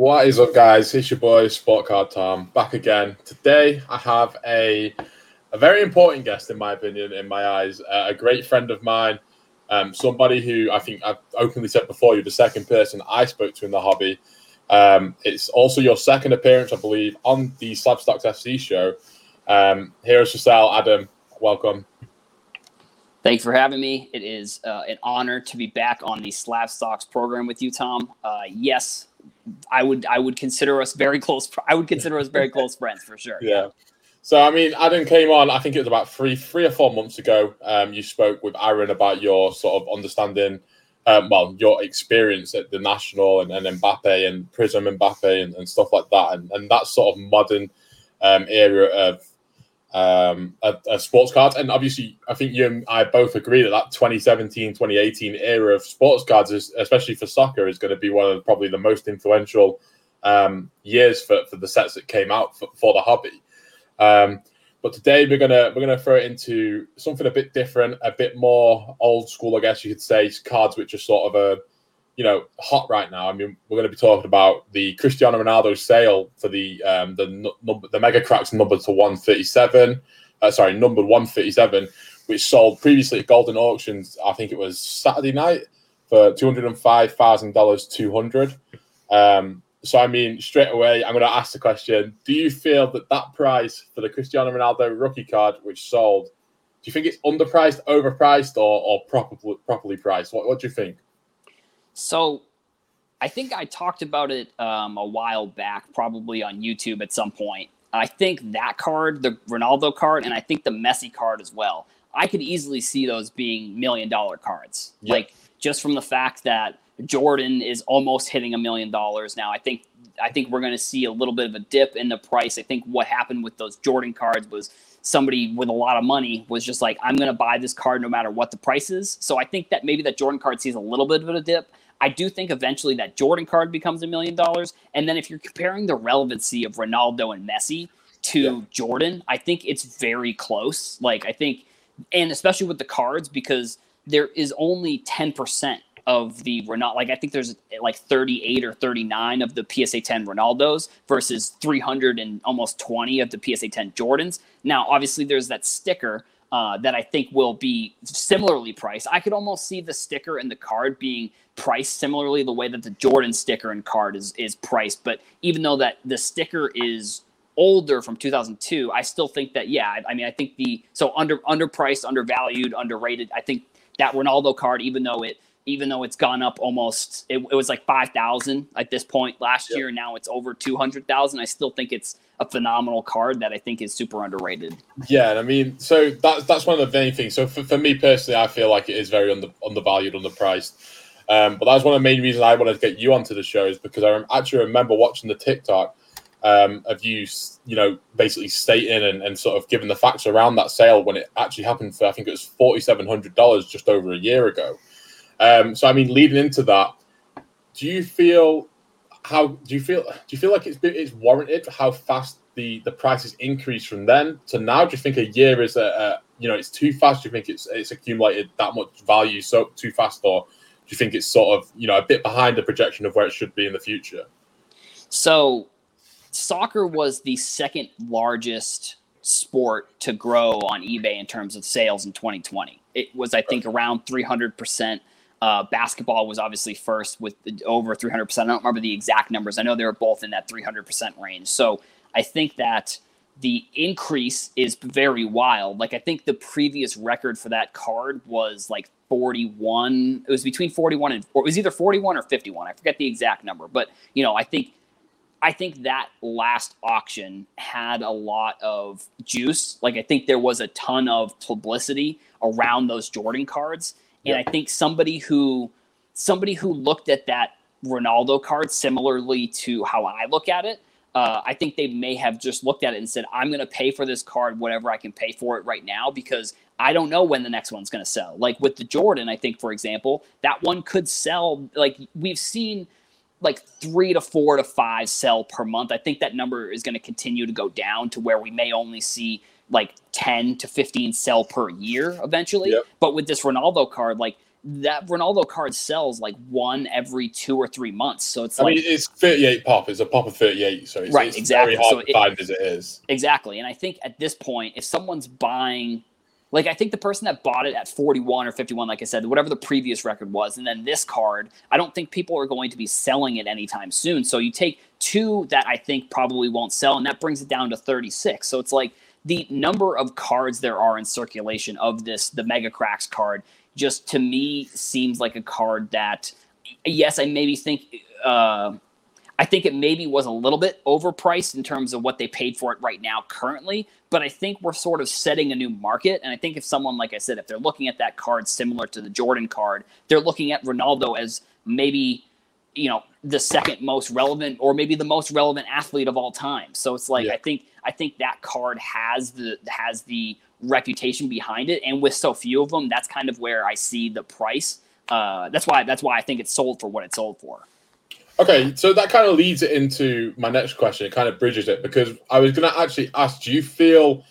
What is up, guys? It's your boy Sport Card Tom back again. Today, I have a a very important guest, in my opinion, in my eyes, uh, a great friend of mine, um, somebody who I think I've openly said before, you're the second person I spoke to in the hobby. Um, it's also your second appearance, I believe, on the Slabstocks FC show. Um, here is Giselle. Adam, welcome. Thanks for having me. It is uh, an honor to be back on the Slabstocks program with you, Tom. Uh, yes, I would I would consider us very close. I would consider us very close friends for sure. Yeah. So I mean, Adam came on. I think it was about three three or four months ago. Um, you spoke with Aaron about your sort of understanding. Um, well, your experience at the national and, and Mbappe and Prism Mbappe and, and stuff like that, and, and that sort of modern um, era of um, a, sports cards. And obviously, I think you and I both agree that that 2017, 2018 era of sports cards, is, especially for soccer, is going to be one of probably the most influential um, years for, for the sets that came out for, for the hobby. Um, but today we're gonna we're gonna throw it into something a bit different, a bit more old school, I guess you could say. Cards which are sort of a you know hot right now. I mean, we're going to be talking about the Cristiano Ronaldo sale for the um, the number the Mega Cracks number to one thirty seven. Uh, sorry, number one thirty seven, which sold previously at Goldin Auctions. I think it was Saturday night for two hundred and five thousand dollars, two hundred. Um, so I mean, straight away, I'm going to ask the question: Do you feel that that price for the Cristiano Ronaldo rookie card, which sold, do you think it's underpriced, overpriced, or, or properly properly priced? What, what do you think? So I think I talked about it um, a while back, probably on YouTube at some point. I think that card, the Ronaldo card, and I think the Messi card as well. I could easily see those being million dollar cards. Yep. Like just from the fact that Jordan is almost hitting a million dollars now. I think I think we're going to see a little bit of a dip in the price. I think what happened with those Jordan cards was somebody with a lot of money was just like, I'm going to buy this card no matter what the price is. So I think that maybe that Jordan card sees a little bit of a dip. I do think eventually that Jordan card becomes a million dollars. And then if you're comparing the relevancy of Ronaldo and Messi to yeah. Jordan, I think it's very close. Like, I think, and especially with the cards, because there is only 10% of the Ronaldo. Like, I think there's like 38 or 39 of the PSA 10 Ronaldos versus 300 and almost 20 of the PSA 10 Jordans. Now, obviously, there's that sticker uh, that I think will be similarly priced. I could almost see the sticker and the card being priced similarly the way that the Jordan sticker and card is is priced. But even though that the sticker is older from 2002, I still think that yeah. I, I mean, I think the so under underpriced, undervalued, underrated. I think that Ronaldo card, even though it even though it's gone up almost it, it was like 5000 at this point last yep. year now it's over 200000 i still think it's a phenomenal card that i think is super underrated yeah i mean so that's that's one of the main things so for, for me personally i feel like it is very under, undervalued underpriced um, but that's one of the main reasons i wanted to get you onto the show is because i actually remember watching the tiktok um, of you, you know, basically stating and, and sort of giving the facts around that sale when it actually happened for, I think it was $4,700 just over a year ago. Um, so I mean, leading into that, do you feel how do you feel do you feel like it's it's warranted how fast the the prices increased from then to now? Do you think a year is a, a you know it's too fast? Do you think it's it's accumulated that much value so too fast, or do you think it's sort of you know a bit behind the projection of where it should be in the future? So, soccer was the second largest sport to grow on eBay in terms of sales in 2020. It was, I think, around 300 percent uh, basketball was obviously first with over 300%. I don't remember the exact numbers. I know they were both in that 300% range. So I think that the increase is very wild. Like I think the previous record for that card was like 41. It was between 41 and it was either 41 or 51. I forget the exact number, but you know, I think I think that last auction had a lot of juice. Like I think there was a ton of publicity around those Jordan cards and I think somebody who somebody who looked at that Ronaldo card similarly to how I look at it, uh, I think they may have just looked at it and said, "I'm going to pay for this card whatever I can pay for it right now because I don't know when the next one's going to sell." Like with the Jordan, I think for example, that one could sell. Like we've seen like three to four to five sell per month. I think that number is going to continue to go down to where we may only see like 10 to 15 sell per year eventually. Yep. But with this Ronaldo card, like that Ronaldo card sells like one every two or three months. So it's I like mean, it's 38 pop. It's a pop of 38, so it's, Right, it's exactly. very hard So to find as it is. Exactly. And I think at this point, if someone's buying, like, I think the person that bought it at 41 or 51, like I said, whatever the previous record was, and then this card, I don't think people are going to be selling it anytime soon. So you take two that I think probably won't sell, and that brings it down to 36. So it's like the number of cards there are in circulation of this, the Mega Cracks card, just to me seems like a card that, yes, I maybe think. Uh, I think it maybe was a little bit overpriced in terms of what they paid for it right now currently, but I think we're sort of setting a new market. And I think if someone, like I said, if they're looking at that card similar to the Jordan card, they're looking at Ronaldo as maybe, you know, the second most relevant or maybe the most relevant athlete of all time. So it's like Yeah. I think I think that card has the has the reputation behind it. And with so few of them, that's kind of where I see the price. Uh, that's why that's why I think it's sold for what it's sold for. Okay, so that kind of leads it into my next question. It kind of bridges it because I was going to actually ask do you feel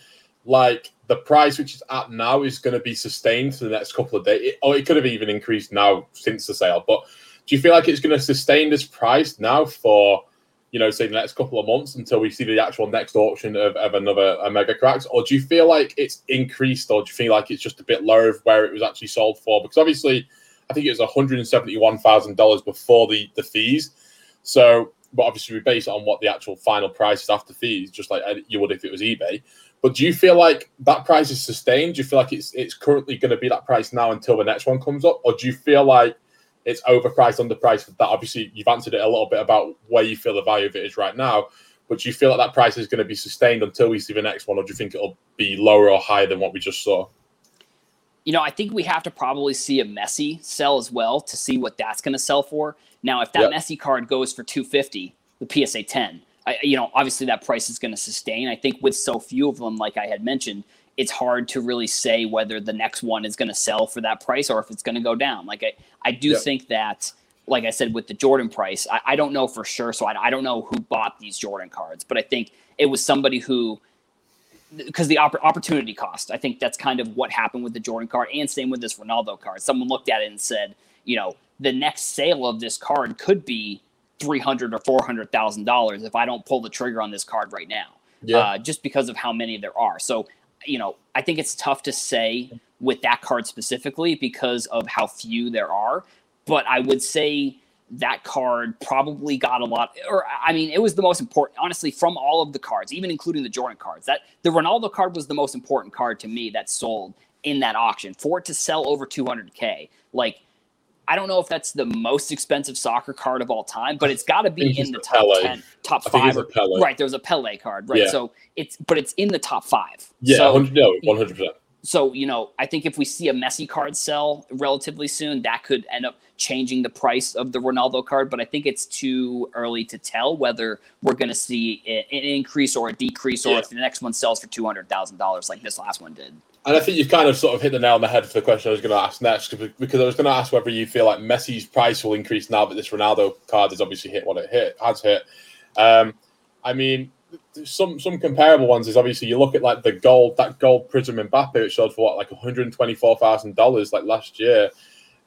like the price which is at now is going to be sustained for the next couple of days? Or it could have even increased now since the sale, but do you feel like it's going to sustain this price now for, you know, say the next couple of months until we see the actual next auction of, of another mega cracks? Or do you feel like it's increased or do you feel like it's just a bit lower of where it was actually sold for? Because obviously, I think it was $171,000 before the, the fees. So, but obviously we base it on what the actual final price is after fees, just like you would if it was eBay. But do you feel like that price is sustained? Do you feel like it's it's currently going to be that price now until the next one comes up, or do you feel like it's overpriced, underpriced? That obviously you've answered it a little bit about where you feel the value of it is right now. But do you feel like that price is going to be sustained until we see the next one, or do you think it'll be lower or higher than what we just saw? you know, I think we have to probably see a Messi sell as well to see what that's going to sell for. Now, if that Yep. Messi card goes for 250, the PSA 10, I, you know, obviously that price is going to sustain. I think with so few of them, like I had mentioned, it's hard to really say whether the next one is going to sell for that price or if it's going to go down. Like I, I do Yep. think that, like I said, with the Jordan price, I, I don't know for sure. So I, I don't know who bought these Jordan cards, but I think it was somebody who because the oppor- opportunity cost. I think that's kind of what happened with the Jordan card, and same with this Ronaldo card. Someone looked at it and said, you know, the next sale of this card could be three hundred or four hundred thousand dollars if I don't pull the trigger on this card right now, uh, just because of how many there are. So, you know, I think it's tough to say with that card specifically because of how few there are. But I would say that card probably got a lot or i mean it was the most important honestly from all of the cards even including the jordan cards that the ronaldo card was the most important card to me that sold in that auction for it to sell over 200k like i don't know if that's the most expensive soccer card of all time but it's got to be in the top Pele. 10 top five Pele. right there was a pele card right Yeah. so it's but it's in the top five Yeah, so 100, no, 100%. so you know i think if we see a Messi card sell relatively soon that could end up changing the price of the ronaldo card but i think it's too early to tell whether we're going to see an increase or a decrease or Yeah. if the next one sells for $200000 like this last one did And I think you've kind of sort of hit the nail on the head for the question I was going to ask next, because I was going to ask whether you feel like Messi's price will increase now that this Ronaldo card has obviously hit what it hit has hit. Um, I mean, some some comparable ones is obviously you look at like the gold that gold Prism Mbappe it sold for what like one hundred twenty four thousand dollars like last year,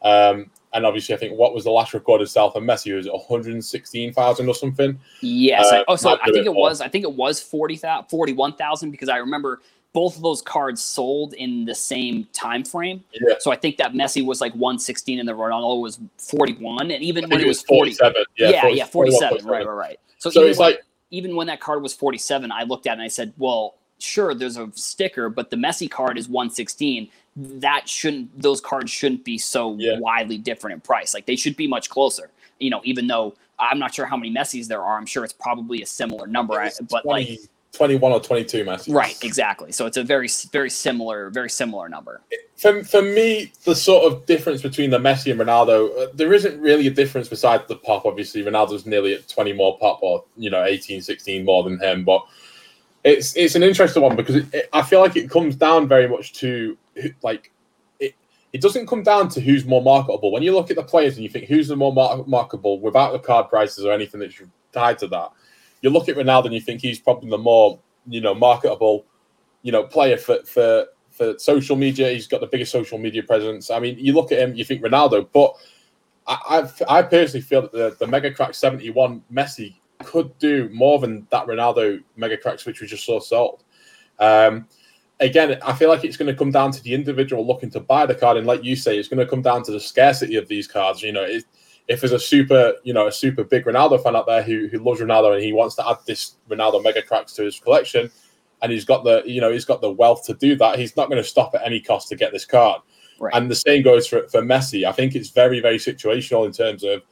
um, and obviously I think what was the last recorded sale for Messi was one hundred sixteen thousand or something. yes Uh, I, oh so i think it was i think it was 40000 41000 because i remember both of those cards sold in the same time frame Yeah. so i think that messi was like 116 and the ronaldo was 41 and even when it was was 40 forty seven. yeah, Yeah, yeah, 47. Right, right, right. So, So even when, like even when that card was 47, I looked at it and I said, well, sure, there's a sticker, but the Messi card is 116. That shouldn't; those cards shouldn't be so Yeah. widely different in price. Like they should be much closer. You know, even though I'm not sure how many Messis there are, I'm sure it's probably a similar number. I- But like, 20, 21 or 22 Messi. right, exactly. So it's a very, very similar, very similar number. for, for me, the sort of difference between the Messi and Ronaldo, uh, there isn't really a difference besides the pop. Obviously, Ronaldo's nearly at 20 more pop or, you know, 18, 16 more than him. But it's it's an interesting one because it, it, I feel like it comes down very much to, like, it, it doesn't come down to who's more marketable. When you look at the players and you think who's the more mar- marketable without the card prices or anything that's tied to that, you look at Ronaldo and you think he's probably the more, you know, marketable, you know, player for, for for social media. He's got the biggest social media presence. I mean, you look at him, you think Ronaldo, but I I, I personally feel that the, the Mega Crack 71 Messi could do more than that Ronaldo Mega Cracks, which we just saw sold. Um, again, I feel like it's going to come down to the individual looking to buy the card, and like you say, it's going to come down to the scarcity of these cards. You know, it, if there's a super, you know, a super big Ronaldo fan out there who, who loves Ronaldo and he wants to add this Ronaldo Mega Cracks to his collection, and he's got the, you know, he's got the wealth to do that, he's not going to stop at any cost to get this card. Right. And the same goes for for Messi. I think it's very very situational in terms of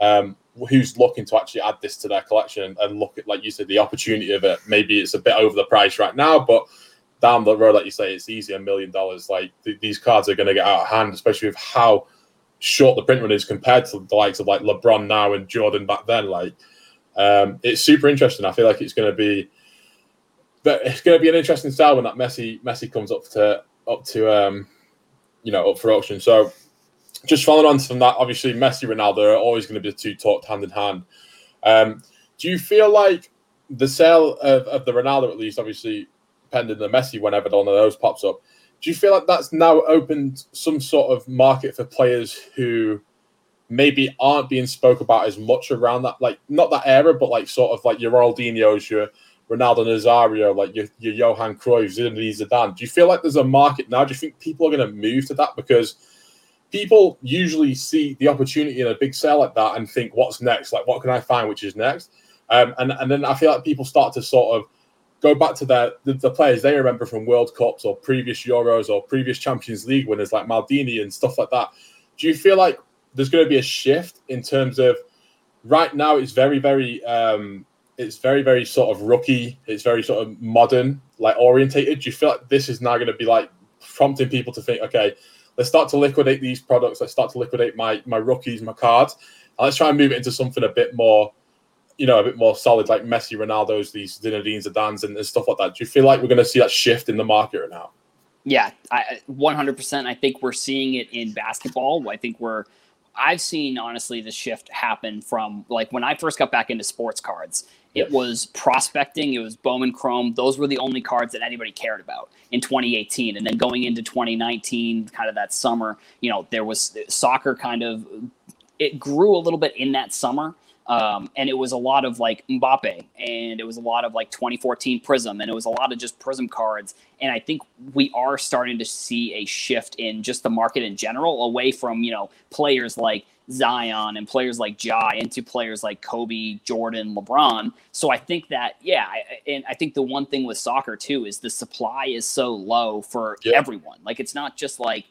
um, who's looking to actually add this to their collection and look at, like you said, the opportunity of it. Maybe it's a bit over the price right now, but down the road, like you say, it's easy a million dollars. Like th- these cards are going to get out of hand, especially with how short the print run is compared to the likes of like LeBron now and Jordan back then. Like um, it's super interesting. I feel like it's going to be, but it's going to be an interesting style when that Messi Messi comes up to up to um, you know up for auction. So just following on from that, obviously Messi Ronaldo are always going to be the two talked hand in hand. Um, do you feel like the sale of, of the Ronaldo, at least, obviously pending the Messi, whenever one of those pops up, do you feel like that's now opened some sort of market for players who maybe aren't being spoke about as much around that, like not that era, but like sort of like your Ronaldinho's, your Ronaldo Nazario, like your, your Johan Cruyff, Zinedine Zidane. Do you feel like there's a market now? Do you think people are going to move to that because people usually see the opportunity in a big sale like that and think, "What's next? Like, what can I find which is next?" Um, and and then I feel like people start to sort of go back to their the, the, players they remember from World Cups or previous Euros or previous Champions League winners like Maldini and stuff like that. Do you feel like there's going to be a shift in terms of right now? It's very very um, it's very very sort of rookie. It's very sort of modern like orientated. Do you feel like this is now going to be like prompting people to think, okay, let's start to liquidate these products. Let's start to liquidate my my rookies, my cards, and let's try and move it into something a bit more you know, a bit more solid, like Messi, Ronaldo's, these Zinedine Zidane's, and, and stuff like that. Do you feel like we're going to see that shift in the market right now? Yeah, I, 100%. I think we're seeing it in basketball. I think we're, I've seen honestly the shift happen from like when I first got back into sports cards. It yes. was prospecting. It was Bowman Chrome. Those were the only cards that anybody cared about in 2018. And then going into 2019, kind of that summer, you know, there was soccer kind of, it grew a little bit in that summer. Um, and it was a lot of like Mbappe, and it was a lot of like 2014 Prism, and it was a lot of just Prism cards. And I think we are starting to see a shift in just the market in general, away from you know players like Zion and players like Ja into players like Kobe, Jordan, LeBron. So I think that yeah, I, and I think the one thing with soccer too is the supply is so low for yeah. everyone. Like it's not just like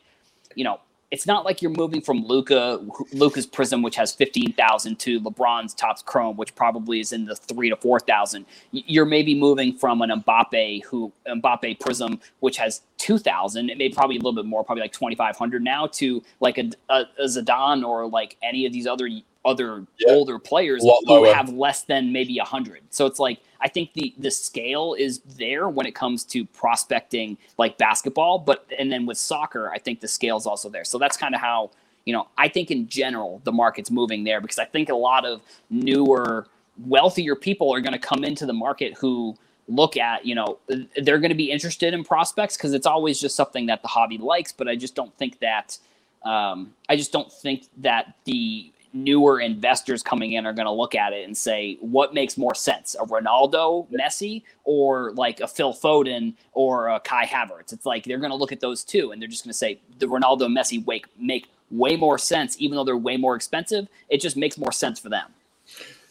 you know it's not like you're moving from Luka Luka's Prism, which has fifteen thousand, to LeBron's Topps Chrome, which probably is in the three to four thousand. You're maybe moving from an Mbappe who Mbappe Prism, which has two thousand, it may probably a little bit more, probably like twenty five hundred now, to like a, a, a Zidane or like any of these other other yeah. older players who have less than maybe a hundred. So it's like I think the the scale is there when it comes to prospecting like basketball, but and then with soccer, I think the scale is also there. So that's kind of how you know I think in general the market's moving there because I think a lot of newer, wealthier people are going to come into the market who look at you know they're going to be interested in prospects because it's always just something that the hobby likes. But I just don't think that um, I just don't think that the newer investors coming in are going to look at it and say, what makes more sense, a Ronaldo, Messi, or like a Phil Foden or a Kai Havertz? It's like they're going to look at those two and they're just going to say the Ronaldo, Messi make make way more sense, even though they're way more expensive. It just makes more sense for them.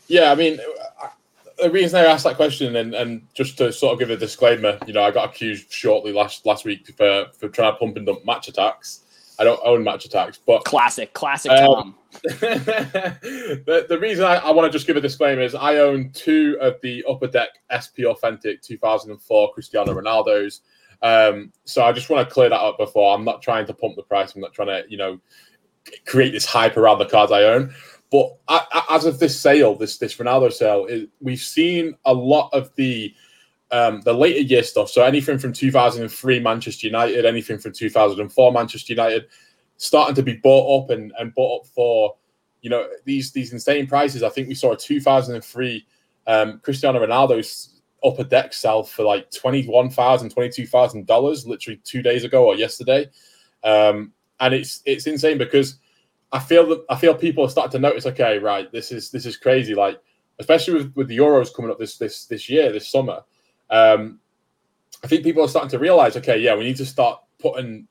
Yeah, I mean, the reason I asked that question, and, and just to sort of give a disclaimer, you know, I got accused shortly last last week for for trying to pump and dump Match Attax. I don't own Match Attax, but classic, classic um, Tom. the, the reason I, I want to just give a disclaimer is I own two of the Upper Deck SP Authentic 2004 Cristiano Ronaldo's. Um, so I just want to clear that up before. I'm not trying to pump the price. I'm not trying to, you know, create this hype around the cards I own. But I, I, as of this sale, this this Ronaldo sale, it, we've seen a lot of the um, the later year stuff. So anything from 2003 Manchester United, anything from 2004 Manchester United, starting to be bought up and, and bought up for you know these these insane prices. I think we saw a 2003 um, Cristiano Ronaldo's upper deck sell for like $21,000, $22,000 literally two days ago or yesterday. Um, and it's it's insane because I feel that I feel people are starting to notice, okay, right, this is this is crazy. Like, especially with, with the Euros coming up this this this year, this summer. Um, I think people are starting to realize, okay, yeah, we need to start putting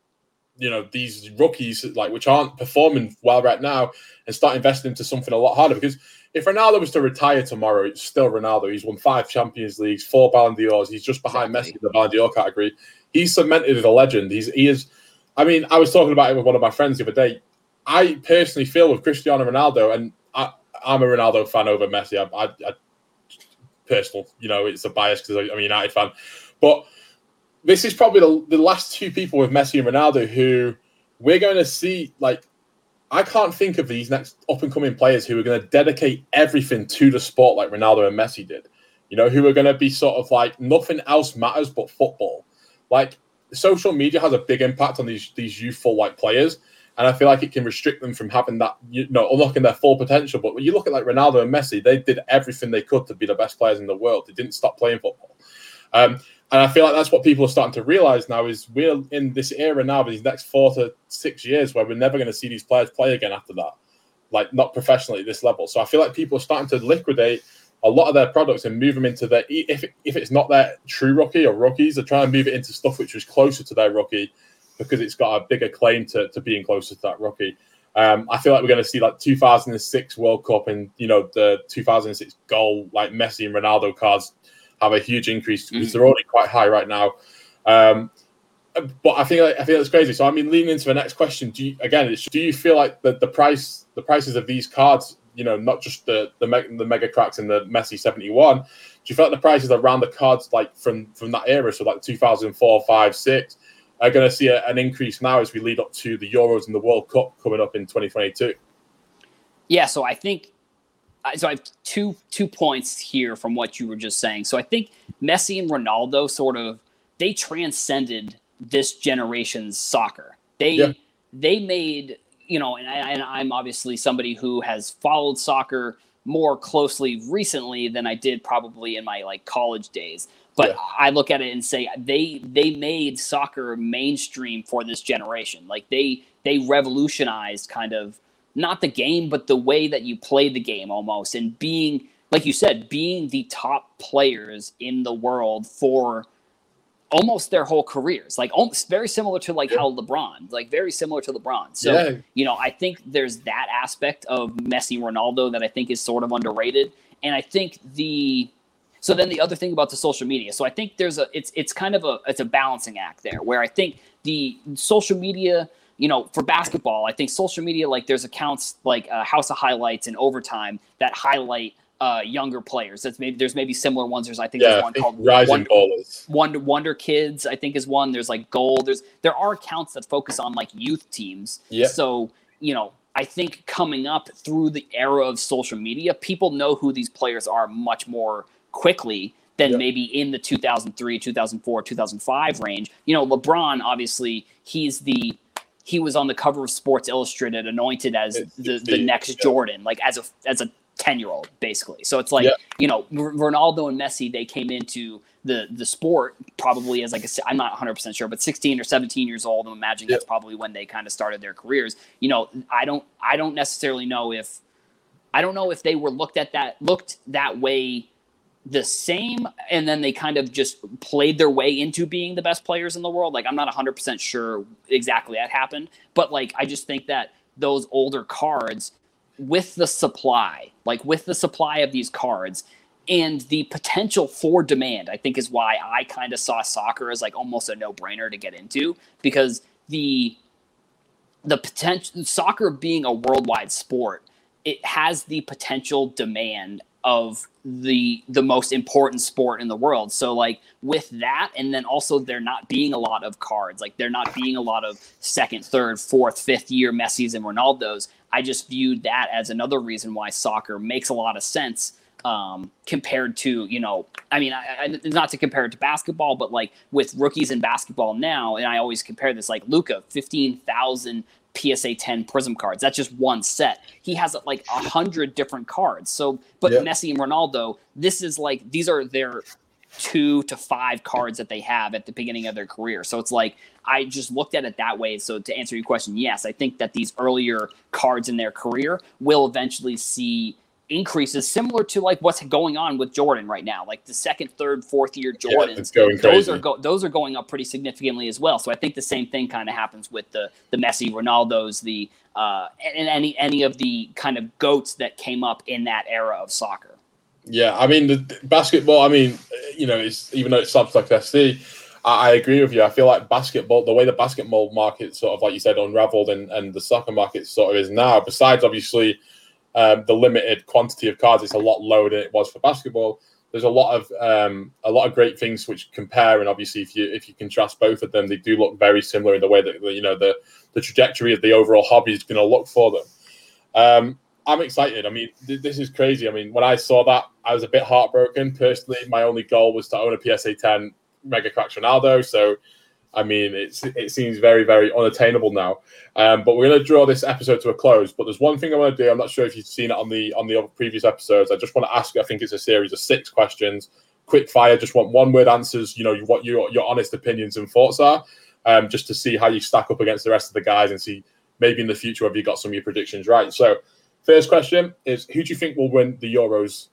you know these rookies like which aren't performing well right now and start investing into something a lot harder because if Ronaldo was to retire tomorrow, it's still Ronaldo. He's won five Champions Leagues, four Ballon d'Ors. He's just behind exactly. Messi in the Ballon d'Or category. He's cemented as a legend. He's he is. I mean, I was talking about it with one of my friends the other day. I personally feel with Cristiano Ronaldo, and I, am a Ronaldo fan over Messi. I, I, I personal, you know, it's a bias because I'm a United fan, but this is probably the, the last two people with Messi and Ronaldo who we're going to see like I can't think of these next up and coming players who are going to dedicate everything to the sport like Ronaldo and Messi did. You know, who are going to be sort of like nothing else matters but football. Like social media has a big impact on these these youthful like players, and I feel like it can restrict them from having that you know unlocking their full potential. But when you look at like Ronaldo and Messi, they did everything they could to be the best players in the world. They didn't stop playing football. Um, and I feel like that's what people are starting to realize now is we're in this era now these next four to six years where we're never going to see these players play again after that, like not professionally at this level. So I feel like people are starting to liquidate a lot of their products and move them into their if if it's not their true rookie or rookies, they're trying to move it into stuff which is closer to their rookie because it's got a bigger claim to, to being closer to that rookie. Um, I feel like we're going to see like 2006 World Cup and you know the 2006 goal like Messi and Ronaldo cards have a huge increase because mm-hmm. they're already quite high right now. Um, but I think I think that's crazy. So I mean, leaning into the next question, do you, again, do you feel like the, the price the prices of these cards, you know, not just the the, the mega cracks and the Messi seventy one, do you feel like the prices around the cards like from from that era, so like 2004, 5, 6, are going to see a, an increase now as we lead up to the Euros and the World Cup coming up in 2022? Yeah, so I think so I have two two points here from what you were just saying. So I think Messi and Ronaldo sort of they transcended this generation's soccer. They yeah. they made you know, and, I, and I'm obviously somebody who has followed soccer more closely recently than I did probably in my like college days. But yeah. I look at it and say they they made soccer mainstream for this generation. Like they they revolutionized kind of not the game, but the way that you play the game almost, and being like you said, being the top players in the world for almost their whole careers. Like almost very similar to like how LeBron, like very similar to LeBron. So, yeah. you know, I think there's that aspect of Messi Ronaldo that I think is sort of underrated. And I think the so then the other thing about the social media. So I think there's a it's it's kind of a it's a balancing act there where I think the social media you know, for basketball, I think social media, like there's accounts like uh, House of Highlights and Overtime that highlight uh, younger players. That's maybe there's maybe similar ones. There's I think yeah, there's one called Rising Wonder. Wonder Wonder Kids. I think is one. There's like Gold. There's there are accounts that focus on like youth teams. Yeah. So you know, I think coming up through the era of social media, people know who these players are much more quickly than yep. maybe in the 2003, 2004, 2005 range. You know, LeBron obviously he's the he was on the cover of Sports Illustrated, anointed as the, the next yeah. Jordan, like as a as a ten year old, basically. So it's like yeah. you know Ronaldo and Messi, they came into the the sport probably as like a, I'm not 100 percent sure, but 16 or 17 years old. I'm imagining yeah. that's probably when they kind of started their careers. You know, I don't I don't necessarily know if I don't know if they were looked at that looked that way the same and then they kind of just played their way into being the best players in the world. Like i'm not 100% sure exactly that happened but like i just think that those older cards with the supply like with the supply of these cards and the potential for demand i think is why i kind of saw soccer as like almost a no-brainer to get into because the the potential soccer being a worldwide sport it has the potential demand of the the most important sport in the world. So like with that and then also there not being a lot of cards, like there not being a lot of second, third, fourth, fifth year Messi's and Ronaldo's, I just viewed that as another reason why soccer makes a lot of sense um, compared to you know I mean I, I, not to compare it to basketball but like with rookies in basketball now and I always compare this like Luka 15,000 PSA 10 Prism cards. That's just one set. He has like a hundred different cards. So, but yep. Messi and Ronaldo, this is like these are their two to five cards that they have at the beginning of their career. So it's like I just looked at it that way. So to answer your question, yes, I think that these earlier cards in their career will eventually see increases similar to like what's going on with Jordan right now. Like the second, third, fourth year Jordans, yeah, those are go- those are going up pretty significantly as well. So I think the same thing kind of happens with the the Messi, Ronaldo's, the uh, and any any of the kind of goats that came up in that era of soccer. Yeah, I mean the basketball. I mean, you know, it's even though it's subs like SC, I, I agree with you. I feel like basketball, the way the basketball market sort of like you said unraveled, and and the soccer market sort of is now. Besides, obviously, um, the limited quantity of cards, it's a lot lower than it was for basketball. There's a lot of um, a lot of great things which compare, and obviously, if you if you contrast both of them, they do look very similar in the way that you know the the trajectory of the overall hobby is going to look for them. Um, I'm excited. I mean, th- this is crazy. I mean, when I saw that, I was a bit heartbroken. Personally, my only goal was to own a PSA 10 Mega Cracks Ronaldo. So, I mean, it's it seems very, very unattainable now. Um, but we're going to draw this episode to a close. But there's one thing I want to do. I'm not sure if you've seen it on the on the previous episodes. I just want to ask. I think it's a series of six questions, quick fire. Just want one word answers. You know what your your honest opinions and thoughts are, um, just to see how you stack up against the rest of the guys and see maybe in the future have you got some of your predictions right. So. First question is who do you think will win the Euros?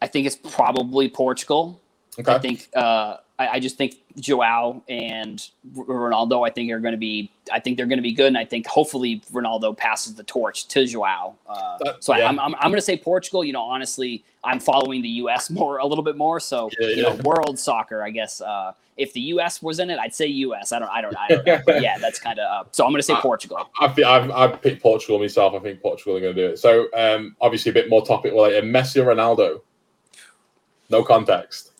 I think it's probably Portugal. Okay. I think uh, I, I, just think Joao and Ronaldo. I think are going to be. I think they're going to be good, and I think hopefully Ronaldo passes the torch to Joao. Uh, that, so yeah. I, am I'm, I'm going to say Portugal. You know, honestly, I'm following the U.S. more a little bit more. So yeah, you know, world soccer. I guess uh, if the U.S. was in it, I'd say U.S. I don't. I don't. I don't know. But yeah, that's kind of. Uh, so I'm going to say Portugal. I, I've, I've picked Portugal myself. I think Portugal are going to do it. So um, obviously a bit more topic related. Messi or Ronaldo? No context.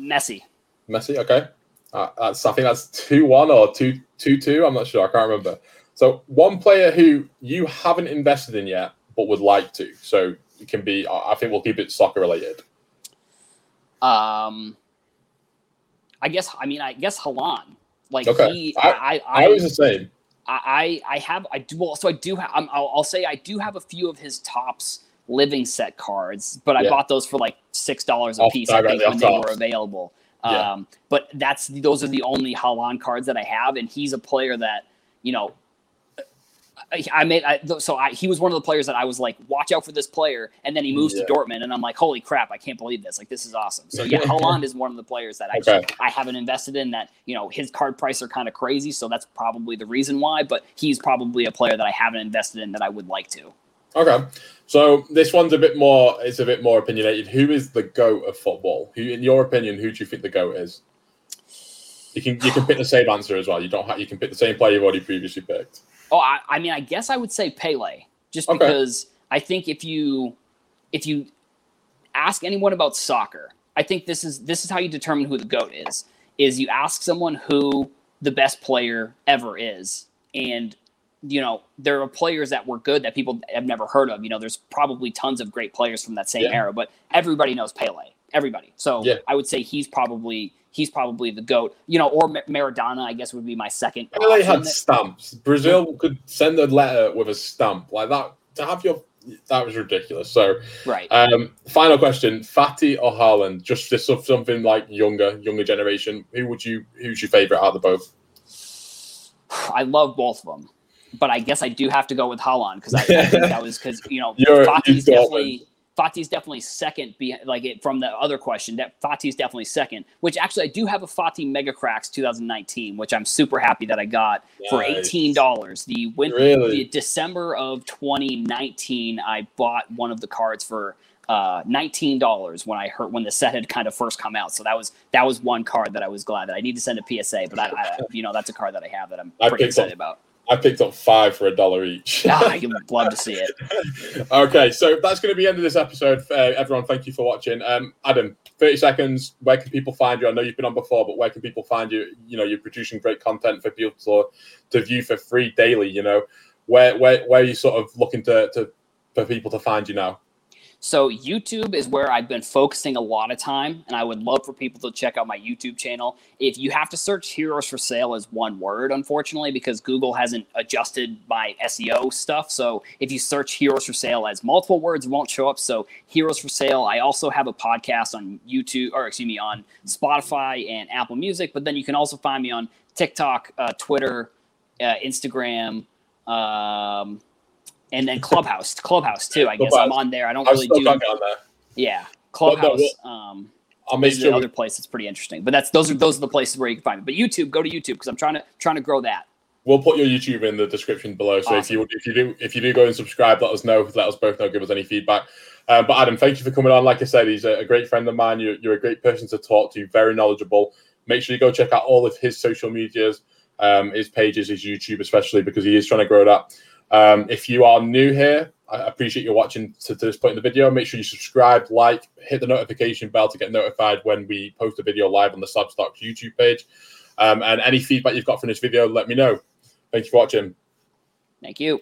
Messi. Messi, okay. Uh, that's I think that's two one or two two two. I'm not sure. I can't remember. So one player who you haven't invested in yet, but would like to. So it can be. I think we'll keep it soccer related. Um, I guess. I mean, I guess Haaland. Like okay. he, I, I, I, I was the same. I, I have, I do. Well, so I do have. I'll, I'll say I do have a few of his Topps living set cards, but I yeah. bought those for like six dollars a piece. I think when they were available. Yeah. Um, but that's those are the only Haaland cards that I have, and he's a player that you know. I made I, so I, he was one of the players that I was like, watch out for this player, and then he moves yeah. to Dortmund, and I'm like, holy crap, I can't believe this! Like this is awesome. So yeah, Haaland is one of the players that I okay. just, I haven't invested in. That you know his card price are kind of crazy, so that's probably the reason why. But he's probably a player that I haven't invested in that I would like to. Okay, so this one's a bit more. It's a bit more opinionated. Who is the goat of football? Who, in your opinion, who do you think the goat is? You can you can pick the same answer as well. You don't have, you can pick the same player you've already previously picked. Oh, I, I mean, I guess I would say Pele, just okay. because I think if you if you ask anyone about soccer, I think this is this is how you determine who the goat is. Is you ask someone who the best player ever is, and you know, there are players that were good that people have never heard of. You know, there's probably tons of great players from that same yeah. era, but everybody knows Pele. Everybody. So yeah. I would say he's probably he's probably the goat. You know, or Maradona, I guess would be my second. Pele had stamps. Brazil could send a letter with a stamp like that to have your. That was ridiculous. So, right. Um, final question: Fati or Haaland? Just this of something like younger, younger generation. Who would you? Who's your favorite out of the both? I love both of them but I guess I do have to go with Haaland because I, I, think that was because you know Fati's definitely Fati's definitely second, be, like it, from the other question. That Fati's definitely second. Which actually, I do have a Fati Mega Cracks 2019, which I'm super happy that I got nice. for eighteen dollars. The winter, really? the December of 2019, I bought one of the cards for uh, nineteen dollars when I heard when the set had kind of first come out. So that was that was one card that I was glad that I need to send a PSA, but I, I you know that's a card that I have that I'm pretty excited about. I picked up five for a dollar each. ah, I would love to see it. okay, so that's going to be the end of this episode. Uh, everyone, thank you for watching. Um, Adam, 30 seconds. Where can people find you? I know you've been on before, but where can people find you? You know, you're producing great content for people to, to view for free daily. You know, where where where are you sort of looking to, to for people to find you now? So YouTube is where I've been focusing a lot of time, and I would love for people to check out my YouTube channel. If you have to search "heroes for sale" as one word, unfortunately, because Google hasn't adjusted my SEO stuff. So if you search "heroes for sale" as multiple words, won't show up. So "heroes for sale." I also have a podcast on YouTube, or excuse me, on Spotify and Apple Music. But then you can also find me on TikTok, uh, Twitter, uh, Instagram. Um, and then Clubhouse, Clubhouse too. I guess I'm on there. I don't I'm really do. on there. Yeah, no, Clubhouse. well, um, I'll make sure. other place that's pretty interesting. But that's those are those are the places where you can find me. But YouTube, go to YouTube because I'm trying to trying to grow that. We'll put your YouTube in the description below. So if you if you do if you do go and subscribe, let us know. Let us both know. Give us any feedback. Uh, but Adam, thank you for coming on. Like I said, he's a, a great friend of mine. You're, you're a great person to talk to. Very knowledgeable. Make sure you go check out all of his social medias, um, his pages, his YouTube, especially because he is trying to grow that. Um, if you are new here, I appreciate you watching to, to this point in the video. Make sure you subscribe, like, hit the notification bell to get notified when we post a video live on the Slabstocks YouTube page. Um, and any feedback you've got from this video, let me know. Thank you for watching. Thank you.